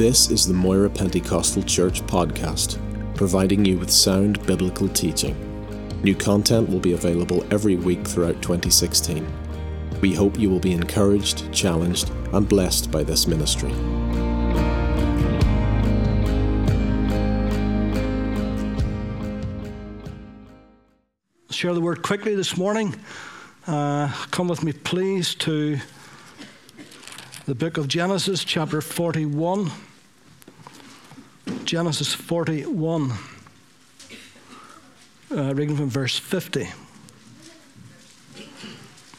This is the Moira Pentecostal Church podcast, providing you with sound biblical teaching. New content will be available every week throughout 2016. We hope you will be encouraged, challenged, and blessed by this ministry. Share the word quickly this morning. Uh, come with me, please, to the book of Genesis, chapter 41. Genesis 41, uh, reading from verse 50.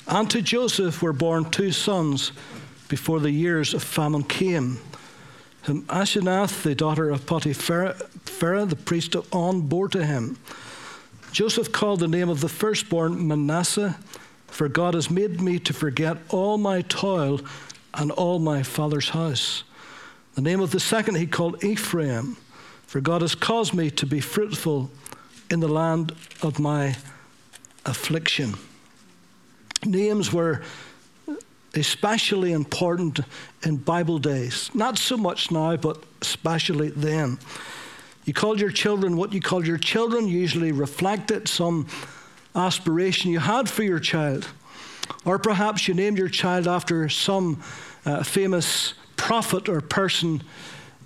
And to Joseph were born two sons before the years of famine came, whom Asenath, the daughter of Potiphera, the priest of On, bore to him. Joseph called the name of the firstborn Manasseh, for God has made me to forget all my toil and all my father's house. The name of the second he called Ephraim, for God has caused me to be fruitful in the land of my affliction. Names were especially important in Bible days. Not so much now, but especially then. You called your children what you called your children, usually reflected some aspiration you had for your child. Or perhaps you named your child after some uh, famous prophet or person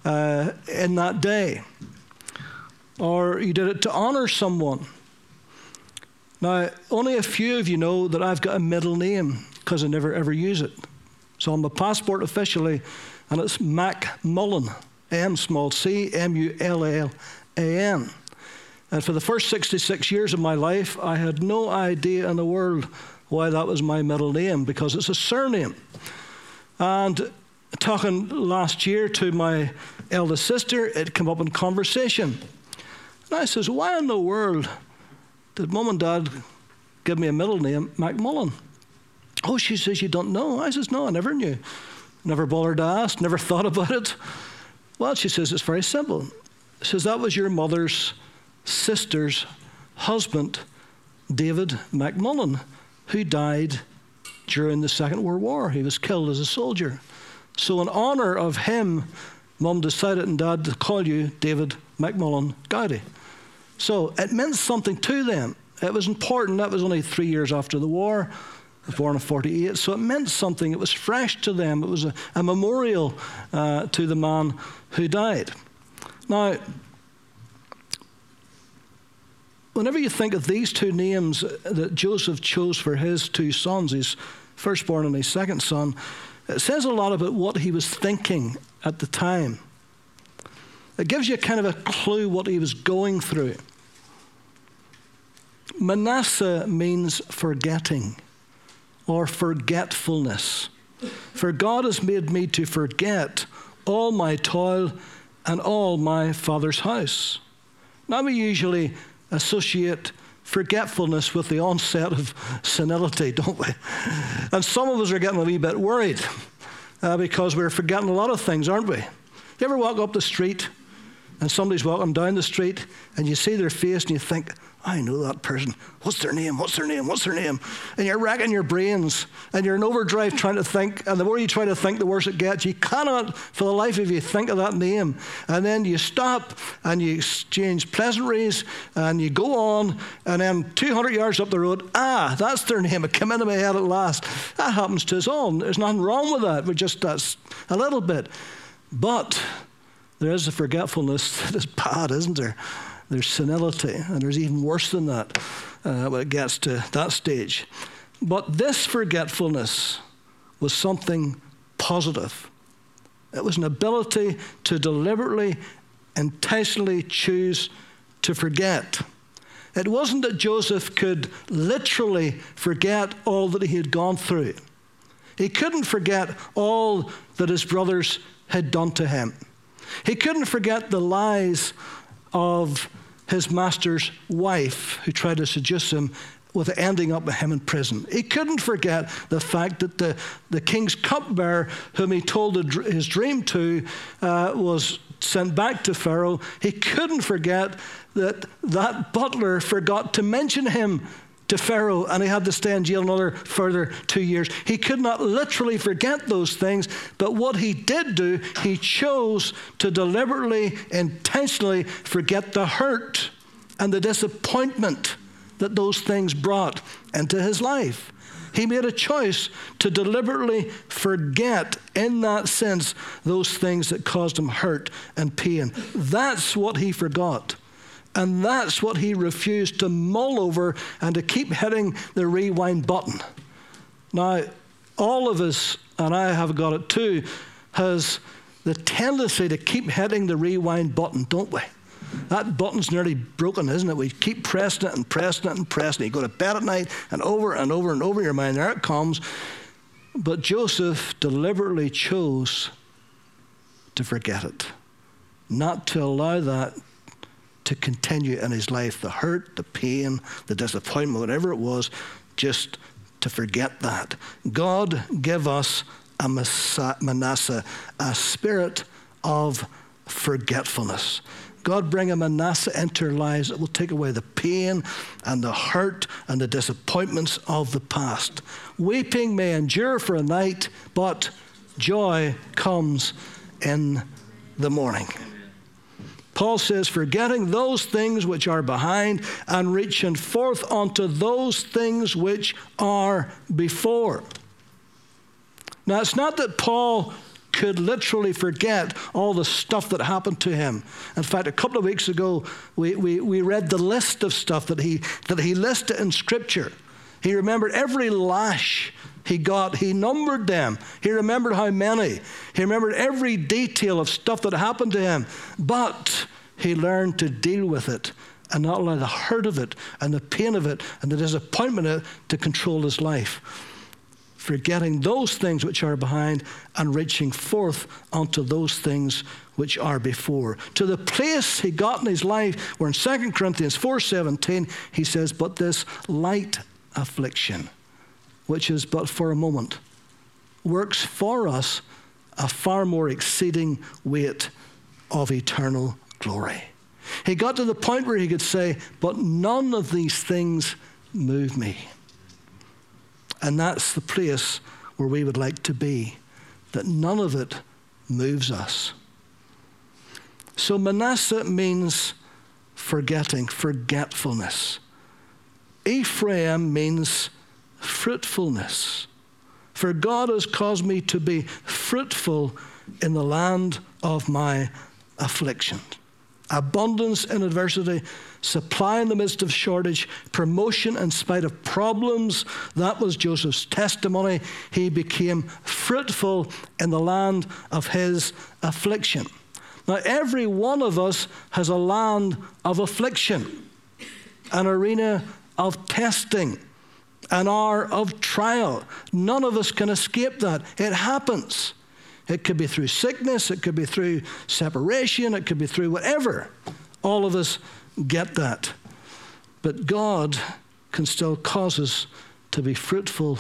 uh, in that day. Or you did it to honor someone. Now, only a few of you know that I've got a middle name because I never ever use it. So on my passport officially, and it's McMullan. M small c, M U L L A N. And for the first 66 years of my life, I had no idea in the world why that was my middle name because it's a surname. And talking last year to my eldest sister, it came up in conversation. And I says, Why in the world did mum and dad give me a middle name, McMullan? Oh, she says, You don't know. I says, No, I never knew. Never bothered to ask, never thought about it. Well, she says, it's very simple. She says, that was your mother's sister's husband, David McMullan, who died during the Second World War. He was killed as a soldier. So, in honor of him, Mum decided and Dad to call you David McMullan Gowdy. So, it meant something to them. It was important. That was only three years after the war. I was born in 48, so it meant something. It was fresh to them. It was a, a memorial uh, to the man who died. Now, whenever you think of these two names that Joseph chose for his two sons, his firstborn and his second son, it says a lot about what he was thinking at the time. It gives you kind of a clue what he was going through. Manasseh means forgetting or forgetfulness. For God has made me to forget all my toil and all my father's house. Now, we usually associate forgetfulness with the onset of senility, don't we? And some of us are getting a wee bit worried uh, because we're forgetting a lot of things, aren't we? You ever walk up the street and somebody's walking down the street and you see their face and you think, I know that person. What's their name? What's their name? What's their name? And you're racking your brains and you're in overdrive trying to think. And the more you try to think, the worse it gets. You cannot, for the life of you, think of that name. And then you stop and you exchange pleasantries and you go on. And then 200 yards up the road, ah, that's their name. It came into my head at last. That happens to us all. There's nothing wrong with that. We just, that's a little bit. But there is a forgetfulness that is bad, isn't there? There's senility, and there's even worse than that uh, when it gets to that stage. But this forgetfulness was something positive. It was an ability to deliberately, intentionally choose to forget. It wasn't that Joseph could literally forget all that he had gone through. He couldn't forget all that his brothers had done to him. He couldn't forget the lies of his master's wife who tried to seduce him with ending up with him in prison. He couldn't forget the fact that the, the king's cupbearer, whom he told his dream to, uh, was sent back to Pharaoh. He couldn't forget that that butler forgot to mention him to Pharaoh and he had to stay in jail another further two years. He could not literally forget those things, but what he did do, he chose to deliberately, intentionally forget the hurt and the disappointment that those things brought into his life. He made a choice to deliberately forget, in that sense, those things that caused him hurt and pain. That's what he forgot. And that's what he refused to mull over and to keep hitting the rewind button. Now, all of us, and I have got it too, has the tendency to keep hitting the rewind button, don't we? That button's nearly broken, isn't it? We keep pressing it and pressing it and pressing it. You go to bed at night and over and over and over your mind, there it comes. But Joseph deliberately chose to forget it, not to allow that to continue in his life the hurt, the pain, the disappointment, whatever it was, just to forget that. God give us a Manasseh, a spirit of forgetfulness. God bring a Manasseh into our lives that will take away the pain and the hurt and the disappointments of the past. Weeping may endure for a night, but joy comes in the morning. Paul says, forgetting those things which are behind and reaching forth unto those things which are before. Now, it's not that Paul could literally forget all the stuff that happened to him. In fact, a couple of weeks ago, we, we, we read the list of stuff that he, that he listed in Scripture. He remembered every lash he got, he numbered them. He remembered how many. He remembered every detail of stuff that happened to him. But he learned to deal with it and not allow the hurt of it and the pain of it and the disappointment of it to control his life. Forgetting those things which are behind and reaching forth onto those things which are before. To the place he got in his life, where in 2 Corinthians 4:17 he says, But this light affliction which is but for a moment, works for us a far more exceeding weight of eternal glory. He got to the point where he could say, But none of these things move me. And that's the place where we would like to be, that none of it moves us. So Manasseh means forgetting, forgetfulness. Ephraim means fruitfulness. For God has caused me to be fruitful in the land of my affliction. Abundance in adversity, supply in the midst of shortage, promotion in spite of problems. That was Joseph's testimony. He became fruitful in the land of his affliction. Now, every one of us has a land of affliction, an arena of testing an hour of trial. None of us can escape that. It happens. It could be through sickness, it could be through separation, it could be through whatever. All of us get that. But God can still cause us to be fruitful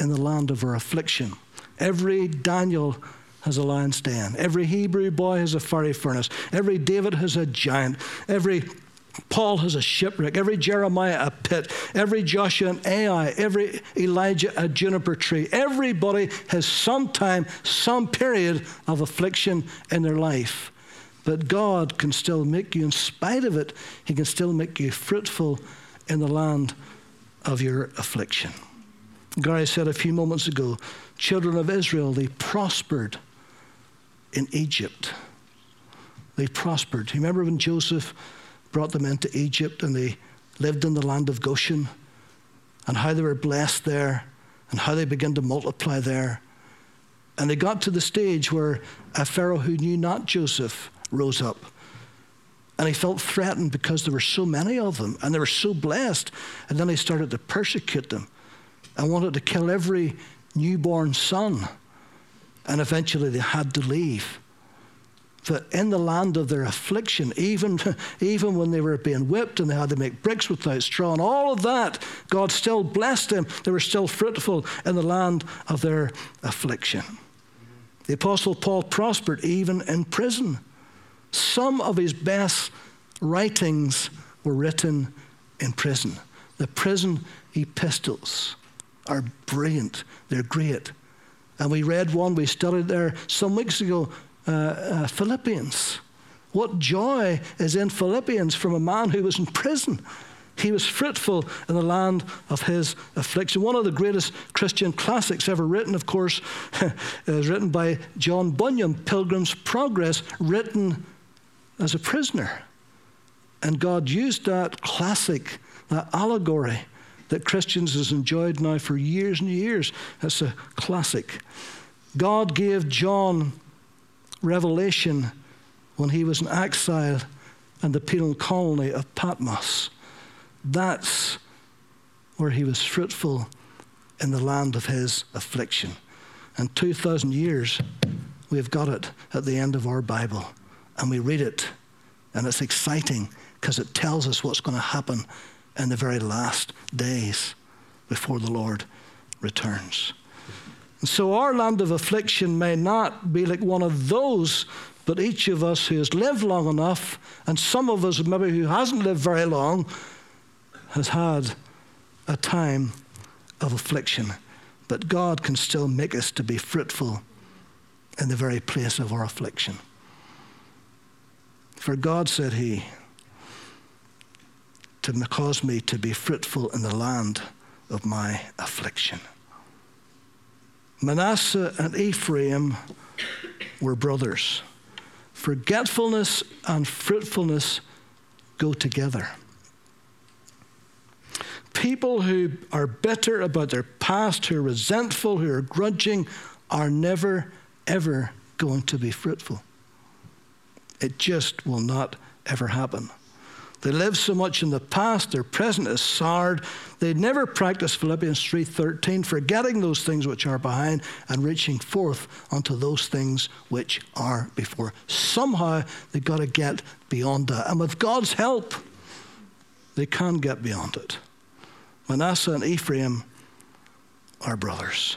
in the land of our affliction. Every Daniel has a lion's den. Every Hebrew boy has a fiery furnace. Every David has a giant. Every Paul has a shipwreck, every Jeremiah a pit, every Joshua an Ai, every Elijah a juniper tree. Everybody has sometime, some period of affliction in their life. But God can still make you, in spite of it, He can still make you fruitful in the land of your affliction. Gary said a few moments ago children of Israel, they prospered in Egypt. They prospered. Remember when Joseph brought them into Egypt and they lived in the land of Goshen and how they were blessed there and how they began to multiply there. And they got to the stage where a Pharaoh who knew not Joseph rose up. And he felt threatened because there were so many of them and they were so blessed. And then he started to persecute them and wanted to kill every newborn son. And eventually they had to leave that in the land of their affliction, even, even when they were being whipped and they had to make bricks without straw and all of that, God still blessed them. They were still fruitful in the land of their affliction. The Apostle Paul prospered even in prison. Some of his best writings were written in prison. The prison epistles are brilliant, they're great. And we read one, we studied there some weeks ago, uh, uh, Philippians. What joy is in Philippians from a man who was in prison. He was fruitful in the land of his affliction. One of the greatest Christian classics ever written, of course, is written by John Bunyan, Pilgrim's Progress, written as a prisoner. And God used that classic, that allegory that Christians has enjoyed now for years and years. That's a classic. God gave John revelation when he was in exile in the penal colony of Patmos. That's where he was fruitful in the land of his affliction. And 2,000 years, we've got it at the end of our Bible. And we read it, and it's exciting because it tells us what's going to happen in the very last days before the Lord returns. So, our land of affliction may not be like one of those, but each of us who has lived long enough, and some of us maybe who hasn't lived very long, has had a time of affliction. But God can still make us to be fruitful in the very place of our affliction. For God, said he, to cause me to be fruitful in the land of my affliction. Manasseh and Ephraim were brothers. Forgetfulness and fruitfulness go together. People who are bitter about their past, who are resentful, who are grudging, are never, ever going to be fruitful. It just will not ever happen. They live so much in the past, their present is soured. They never practice Philippians 3:13, forgetting those things which are behind and reaching forth unto those things which are before. Somehow they've got to get beyond that. And with God's help, they can get beyond it. Manasseh and Ephraim are brothers.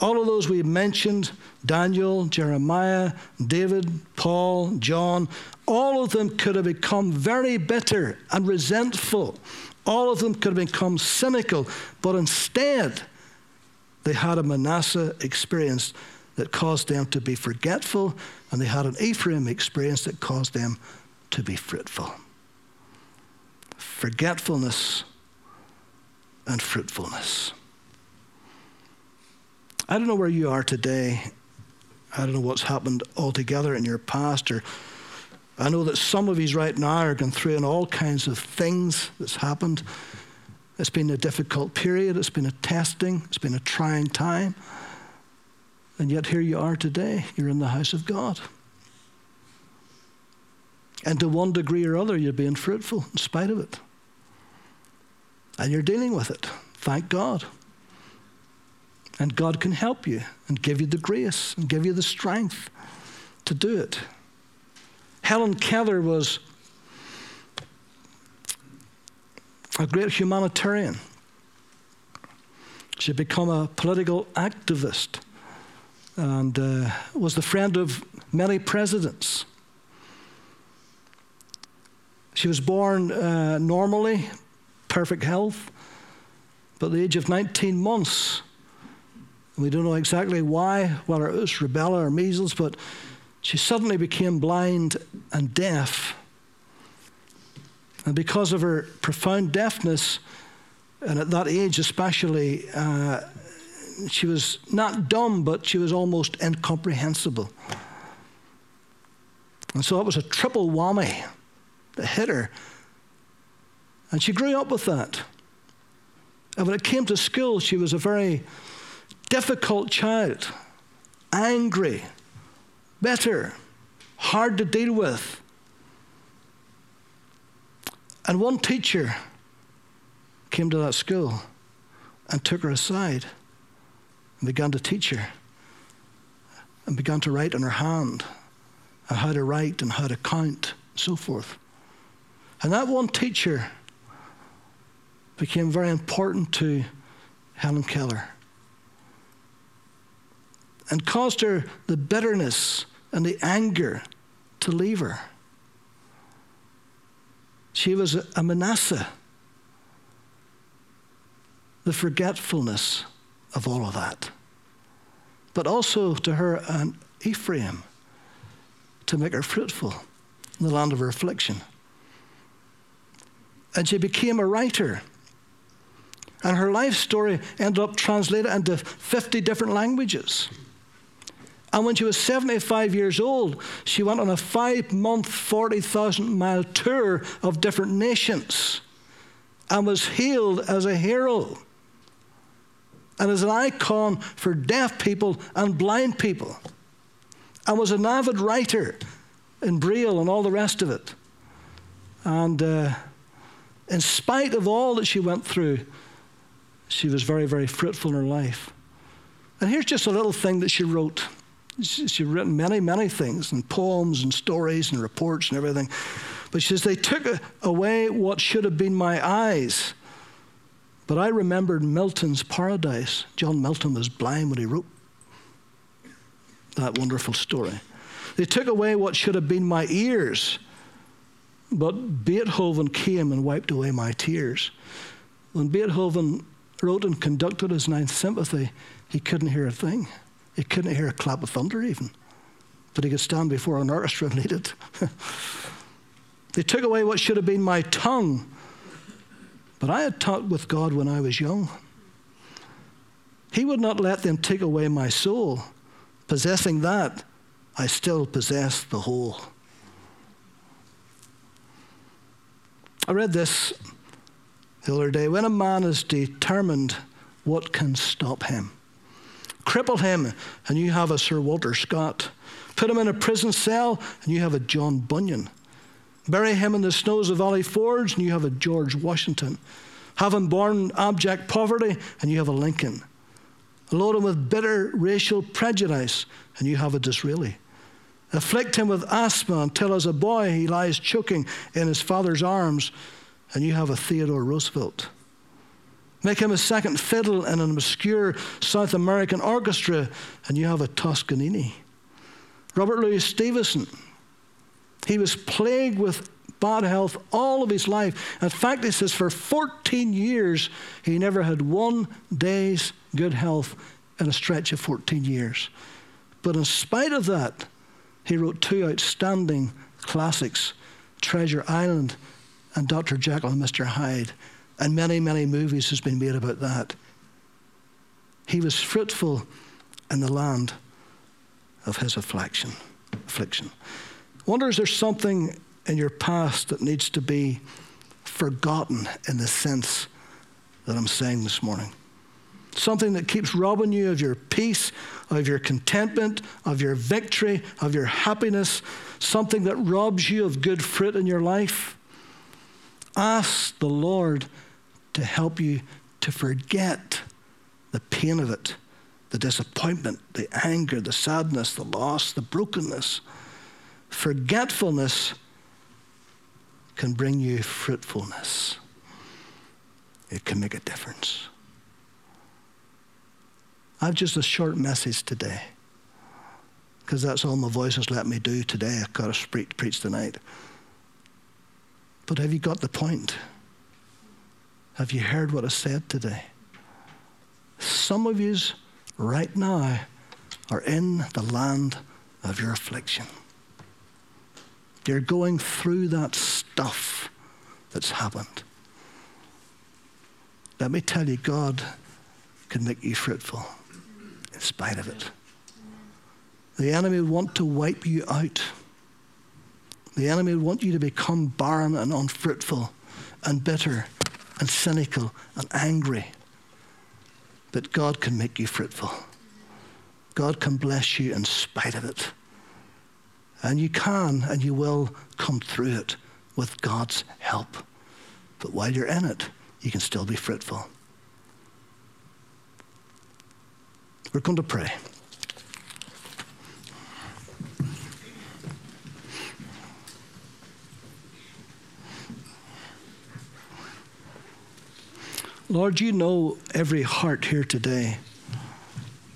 All of those we mentioned Daniel, Jeremiah, David, Paul, John all of them could have become very bitter and resentful. All of them could have become cynical. But instead, they had a Manasseh experience that caused them to be forgetful, and they had an Ephraim experience that caused them to be fruitful. Forgetfulness and fruitfulness. I don't know where you are today. I don't know what's happened altogether in your past, or I know that some of you right now are going through all kinds of things that's happened. It's been a difficult period, it's been a testing, it's been a trying time. And yet here you are today. You're in the house of God. And to one degree or other, you're being fruitful in spite of it. And you're dealing with it. Thank God. And God can help you and give you the grace and give you the strength to do it. Helen Keller was a great humanitarian. She had become a political activist and uh, was the friend of many presidents. She was born uh, normally, perfect health, but at the age of 19 months, we don't know exactly why, whether it was rubella or measles, but she suddenly became blind and deaf. And because of her profound deafness, and at that age especially, uh, she was not dumb, but she was almost incomprehensible. And so it was a triple whammy that hit her. And she grew up with that. And when it came to school, she was a very difficult child, angry, bitter, hard to deal with. And one teacher came to that school and took her aside and began to teach her and began to write on her hand and how to write and how to count and so forth. And that one teacher became very important to Helen Keller and caused her the bitterness and the anger to leave her. She was a Manasseh. the forgetfulness of all of that. But also to her and Ephraim to make her fruitful in the land of her affliction. And she became a writer. And her life story ended up translated into 50 different languages. And when she was 75 years old, she went on a five month, 40,000 mile tour of different nations and was hailed as a hero and as an icon for deaf people and blind people, and was an avid writer in Braille and all the rest of it. And uh, in spite of all that she went through, she was very, very fruitful in her life. And here's just a little thing that she wrote. She's written many, many things, and poems and stories and reports and everything. But she says, They took away what should have been my eyes but I remembered Milton's Paradise. John Milton was blind when he wrote that wonderful story. They took away what should have been my ears, but Beethoven came and wiped away my tears. When Beethoven wrote and conducted his Ninth Symphony, he couldn't hear a thing. He couldn't hear a clap of thunder, even. But he could stand before an orchestra and lead it. they took away what should have been my tongue, but I had talked with God when I was young. He would not let them take away my soul. Possessing that, I still possess the whole. I read this the other day. When a man is determined, what can stop him? Cripple him, and you have a Sir Walter Scott. Put him in a prison cell, and you have a John Bunyan. Bury him in the snows of Valley Forge, and you have a George Washington. Have him born abject poverty, and you have a Lincoln. Load him with bitter racial prejudice, and you have a Disraeli. Afflict him with asthma until, as a boy, he lies choking in his father's arms, and you have a Theodore Roosevelt. Make him a second fiddle in an obscure South American orchestra, and you have a Toscanini. Robert Louis Stevenson, he was plagued with bad health all of his life. In fact, he says for 14 years, he never had one day's good health in a stretch of 14 years. But in spite of that, he wrote two outstanding classics Treasure Island and Dr. Jekyll and Mr. Hyde. And many, many movies has been made about that. He was fruitful in the land of his affliction. affliction. Wonder is there something in your past that needs to be forgotten in the sense that I'm saying this morning? Something that keeps robbing you of your peace, of your contentment, of your victory, of your happiness, something that robs you of good fruit in your life. Ask the Lord to help you to forget the pain of it, the disappointment, the anger, the sadness, the loss, the brokenness Forgetfulness can bring you fruitfulness. It can make a difference. I've just a short message today because that's all my voice has let me do today. I've got to preach, preach tonight. But have you got the point? Have you heard what I said today? Some of yous right now are in the land of your affliction. You're going through that stuff that's happened. Let me tell you, God can make you fruitful in spite of it. The enemy would want to wipe you out. The enemy would want you to become barren and unfruitful and bitter and cynical and angry. But God can make you fruitful. God can bless you in spite of it. And you can and you will come through it with God's help. But while you're in it, you can still be fruitful. We're going to pray. Lord, you know every heart here today.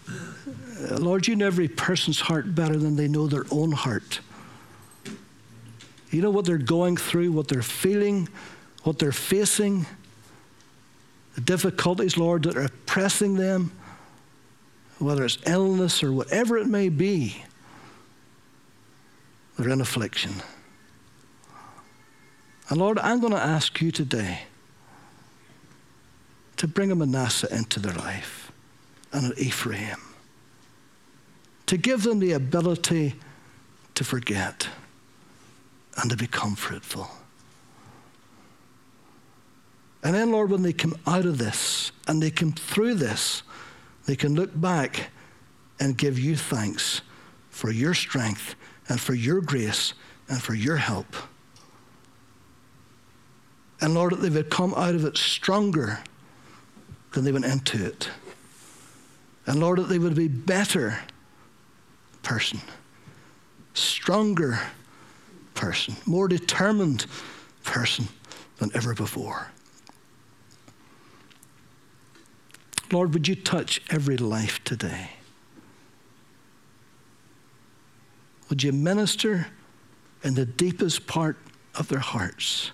Uh, Lord, you know every person's heart better than they know their own heart. You know what they're going through, what they're feeling, what they're facing. the difficulties, Lord, that are oppressing them, whether it's illness or whatever it may be, they're in affliction. And Lord, I'm going to ask you today to bring a Manasseh into their life and an Ephraim, to give them the ability to forget and to become fruitful. And then, Lord, when they come out of this and they come through this, they can look back and give you thanks for your strength and for your grace and for your help. And Lord, that they would come out of it stronger than they went into it. And Lord, that they would be better person, stronger person, more determined person than ever before. Lord, would you touch every life today? Would you minister in the deepest part of their hearts?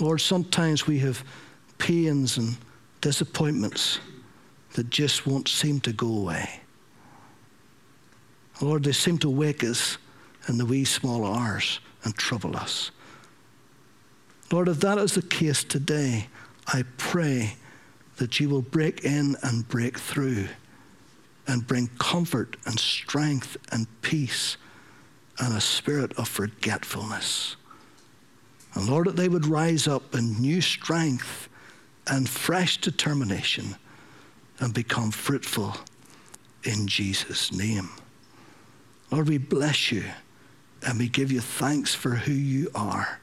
Lord, sometimes we have pains and disappointments that just won't seem to go away. Lord, they seem to wake us in the wee small hours and trouble us. Lord, if that is the case today, I pray that you will break in and break through and bring comfort and strength and peace and a spirit of forgetfulness. And Lord, that they would rise up in new strength and fresh determination and become fruitful in Jesus' name. Lord, we bless you and we give you thanks for who you are.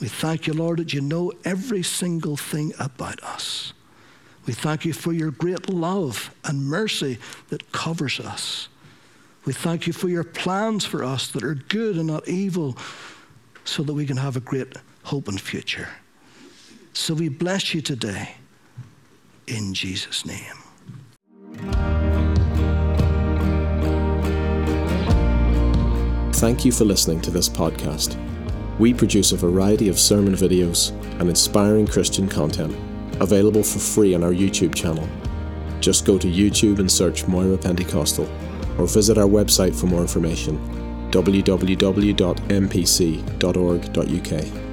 We thank you, Lord, that you know every single thing about us. We thank you for your great love and mercy that covers us. We thank you for your plans for us that are good and not evil, so that we can have a great hope and future. So we bless you today in Jesus' name. Thank you for listening to this podcast. We produce a variety of sermon videos and inspiring Christian content available for free on our YouTube channel. Just go to YouTube and search Moira Pentecostal or visit our website for more information www.mpc.org.uk.